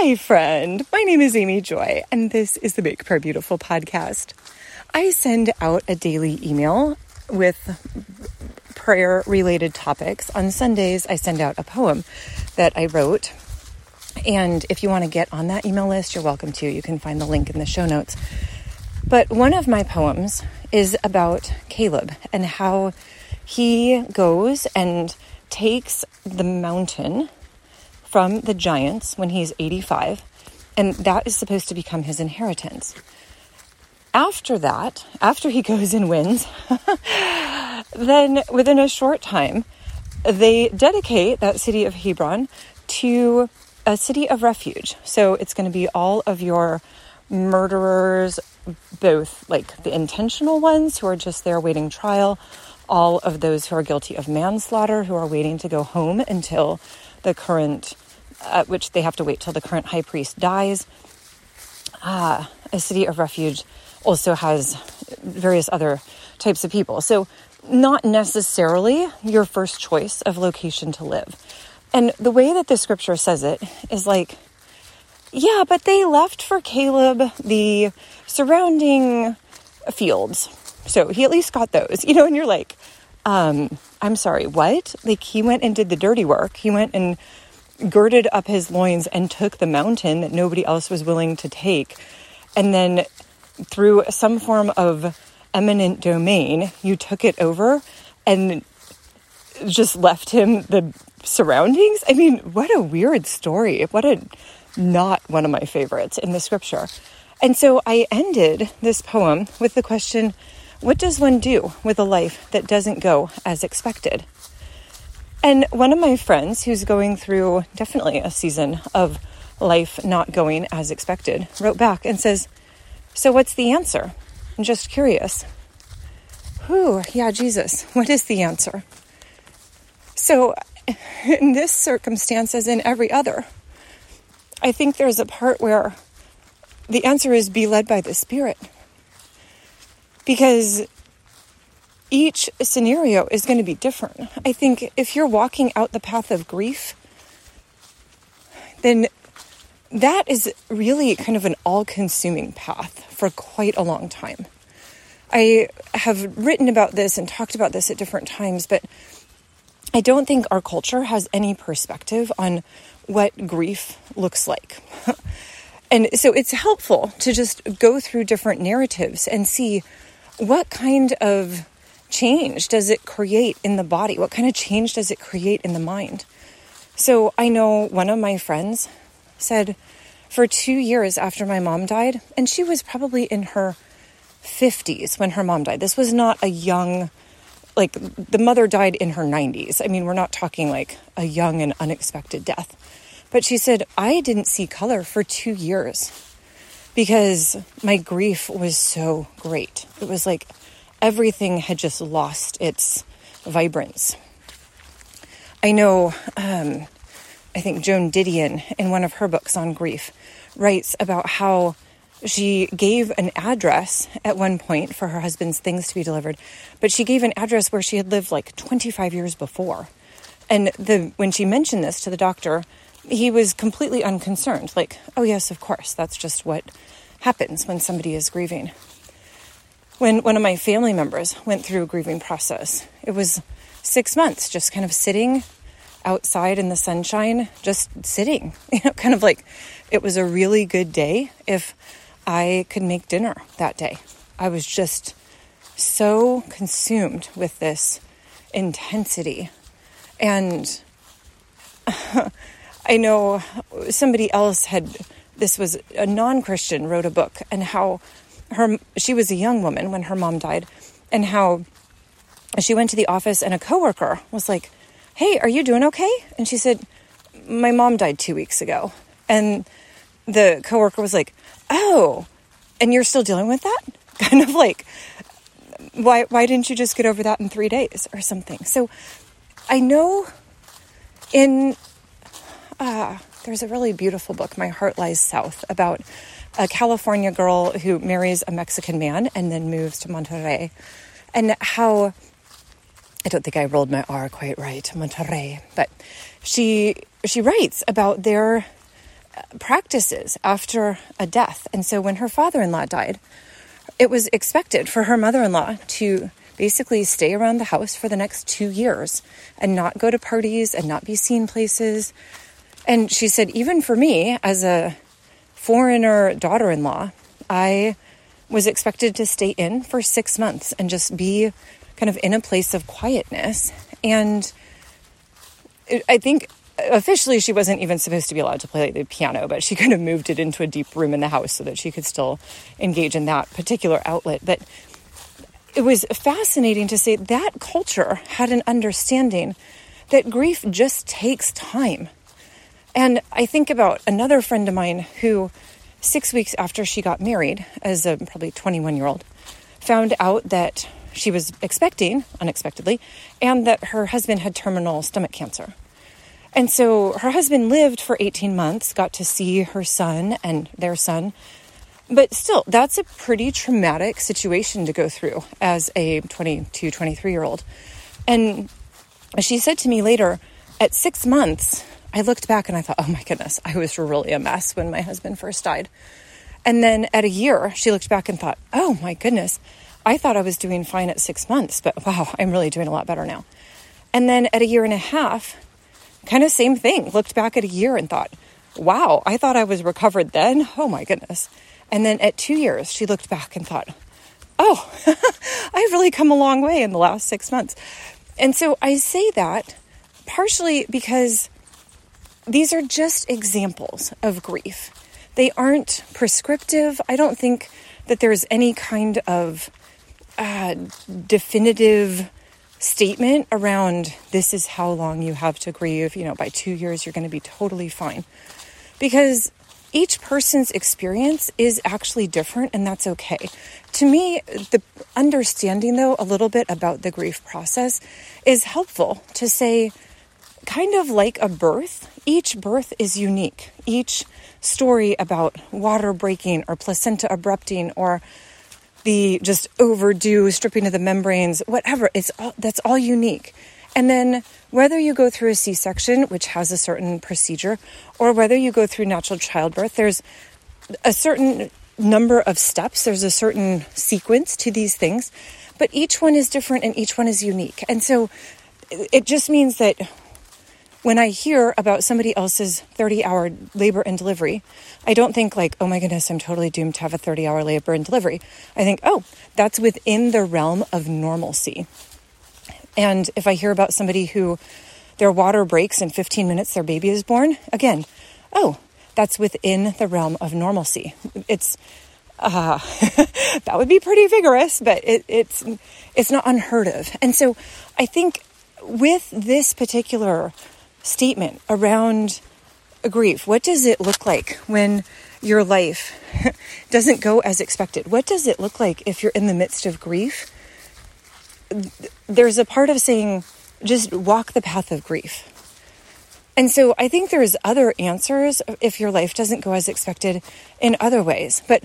Hi, friend. My name is Amy Joy, and this is the Make Prayer Beautiful podcast. I send out a daily email with prayer related topics. On Sundays, I send out a poem that I wrote. And if you want to get on that email list, you're welcome to. You can find the link in the show notes. But one of my poems is about Caleb and how he goes and takes the mountain from the giants when he's 85, and that is supposed to become his inheritance. After that, after he goes and wins, then within a short time, they dedicate that city of Hebron to a city of refuge. So it's going to be all of your murderers, both like the intentional ones who are just there waiting trial, all of those who are guilty of manslaughter, who are waiting to go home until the current, at which they have to wait till the current high priest dies. Ah, a city of refuge also has various other types of people. So, not necessarily your first choice of location to live. And the way that the scripture says it is like, yeah, but they left for Caleb the surrounding fields. So he at least got those, you know, and you're like, um, I'm sorry, what? Like he went and did the dirty work. He went and girded up his loins and took the mountain that nobody else was willing to take. And then through some form of eminent domain, you took it over and just left him the surroundings. I mean, what a weird story. What a not one of my favorites in the scripture. And so I ended this poem with the question what does one do with a life that doesn't go as expected? And one of my friends who's going through definitely a season of life not going as expected wrote back and says, So what's the answer? I'm just curious. Whew, yeah, Jesus, what is the answer? So, in this circumstance, as in every other, I think there's a part where the answer is be led by the Spirit because each scenario is going to be different. I think if you're walking out the path of grief, then that is really kind of an all consuming path for quite a long time. I have written about this and talked about this at different times, but I don't think our culture has any perspective on what grief looks like. and so it's helpful to just go through different narratives and see what kind of change does it create in the body? What kind of change does it create in the mind? So I know one of my friends said for two years after my mom died, and she was probably in her 50s when her mom died. This was not a young, like the mother died in her 90s. I mean, we're not talking like a young and unexpected death. But she said, I didn't see color for two years because my grief was so great. It was like everything had just lost its vibrance. I know, um, I think Joan Didion, in one of her books on grief, writes about how she gave an address at one point for her husband's things to be delivered, but she gave an address where she had lived like 25 years before. And the when she mentioned this to the doctor, he was completely unconcerned. Like, oh, yes, of course, that's just what happens when somebody is grieving. When one of my family members went through a grieving process, it was six months just kind of sitting outside in the sunshine, just sitting, you know, kind of like it was a really good day if I could make dinner that day. I was just so consumed with this intensity. And I know somebody else had this was a non-Christian wrote a book and how her she was a young woman when her mom died and how she went to the office and a coworker was like, "Hey, are you doing okay?" And she said, "My mom died 2 weeks ago." And the coworker was like, "Oh, and you're still dealing with that?" Kind of like why why didn't you just get over that in 3 days or something? So I know in uh, there's a really beautiful book, My Heart Lies South, about a California girl who marries a Mexican man and then moves to Monterrey. And how, I don't think I rolled my R quite right, Monterrey, but she, she writes about their uh, practices after a death. And so when her father in law died, it was expected for her mother in law to basically stay around the house for the next two years and not go to parties and not be seen places. And she said, even for me, as a foreigner daughter in law, I was expected to stay in for six months and just be kind of in a place of quietness. And I think officially she wasn't even supposed to be allowed to play the piano, but she kind of moved it into a deep room in the house so that she could still engage in that particular outlet. But it was fascinating to see that culture had an understanding that grief just takes time. And I think about another friend of mine who, six weeks after she got married, as a probably 21 year old, found out that she was expecting unexpectedly and that her husband had terminal stomach cancer. And so her husband lived for 18 months, got to see her son and their son. But still, that's a pretty traumatic situation to go through as a 22, 23 year old. And she said to me later, at six months, I looked back and I thought, oh my goodness, I was really a mess when my husband first died. And then at a year, she looked back and thought, oh my goodness, I thought I was doing fine at six months, but wow, I'm really doing a lot better now. And then at a year and a half, kind of same thing. Looked back at a year and thought, wow, I thought I was recovered then. Oh my goodness. And then at two years, she looked back and thought, oh, I've really come a long way in the last six months. And so I say that partially because these are just examples of grief. They aren't prescriptive. I don't think that there's any kind of uh, definitive statement around this is how long you have to grieve, you know, by two years, you're going to be totally fine. Because each person's experience is actually different, and that's okay. To me, the understanding, though, a little bit about the grief process is helpful to say, kind of like a birth, each birth is unique. Each story about water breaking or placenta abrupting or the just overdue stripping of the membranes, whatever, it's all, that's all unique. And then whether you go through a C-section, which has a certain procedure, or whether you go through natural childbirth, there's a certain number of steps, there's a certain sequence to these things, but each one is different and each one is unique. And so it just means that when I hear about somebody else's 30 hour labor and delivery, I don't think like, oh my goodness, I'm totally doomed to have a 30 hour labor and delivery. I think, oh, that's within the realm of normalcy. And if I hear about somebody who their water breaks in 15 minutes, their baby is born, again, oh, that's within the realm of normalcy. It's, uh, that would be pretty vigorous, but it, it's, it's not unheard of. And so I think with this particular statement around grief. What does it look like when your life doesn't go as expected? What does it look like if you're in the midst of grief? There's a part of saying, just walk the path of grief. And so I think there's other answers if your life doesn't go as expected in other ways. But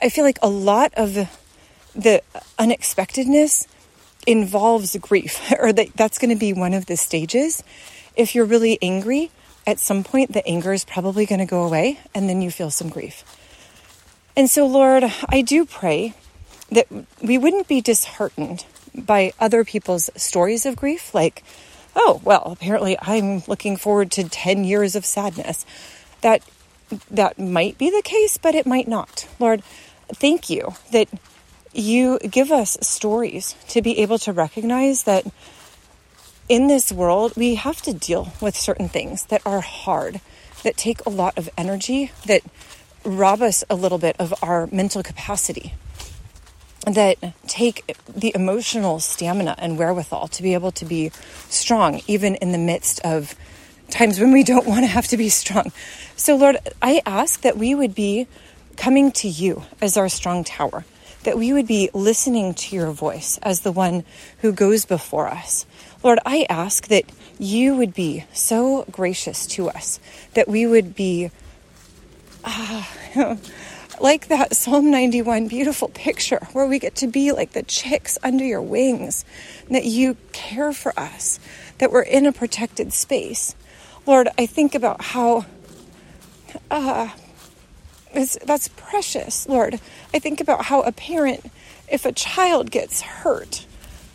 I feel like a lot of the unexpectedness involves grief, or that, that's going to be one of the stages if you're really angry, at some point the anger is probably going to go away and then you feel some grief. And so, Lord, I do pray that we wouldn't be disheartened by other people's stories of grief, like, oh, well, apparently I'm looking forward to 10 years of sadness. That that might be the case, but it might not. Lord, thank you that you give us stories to be able to recognize that in this world, we have to deal with certain things that are hard, that take a lot of energy, that rob us a little bit of our mental capacity, that take the emotional stamina and wherewithal to be able to be strong, even in the midst of times when we don't want to have to be strong. So, Lord, I ask that we would be coming to you as our strong tower, that we would be listening to your voice as the one who goes before us Lord, I ask that you would be so gracious to us, that we would be uh, like that Psalm 91 beautiful picture where we get to be like the chicks under your wings, that you care for us, that we're in a protected space. Lord, I think about how uh, that's precious, Lord. I think about how a parent, if a child gets hurt,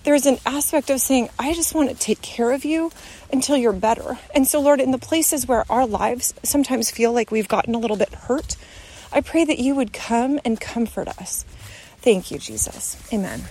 there's an aspect of saying, I just want to take care of you until you're better. And so, Lord, in the places where our lives sometimes feel like we've gotten a little bit hurt, I pray that you would come and comfort us. Thank you, Jesus. Amen.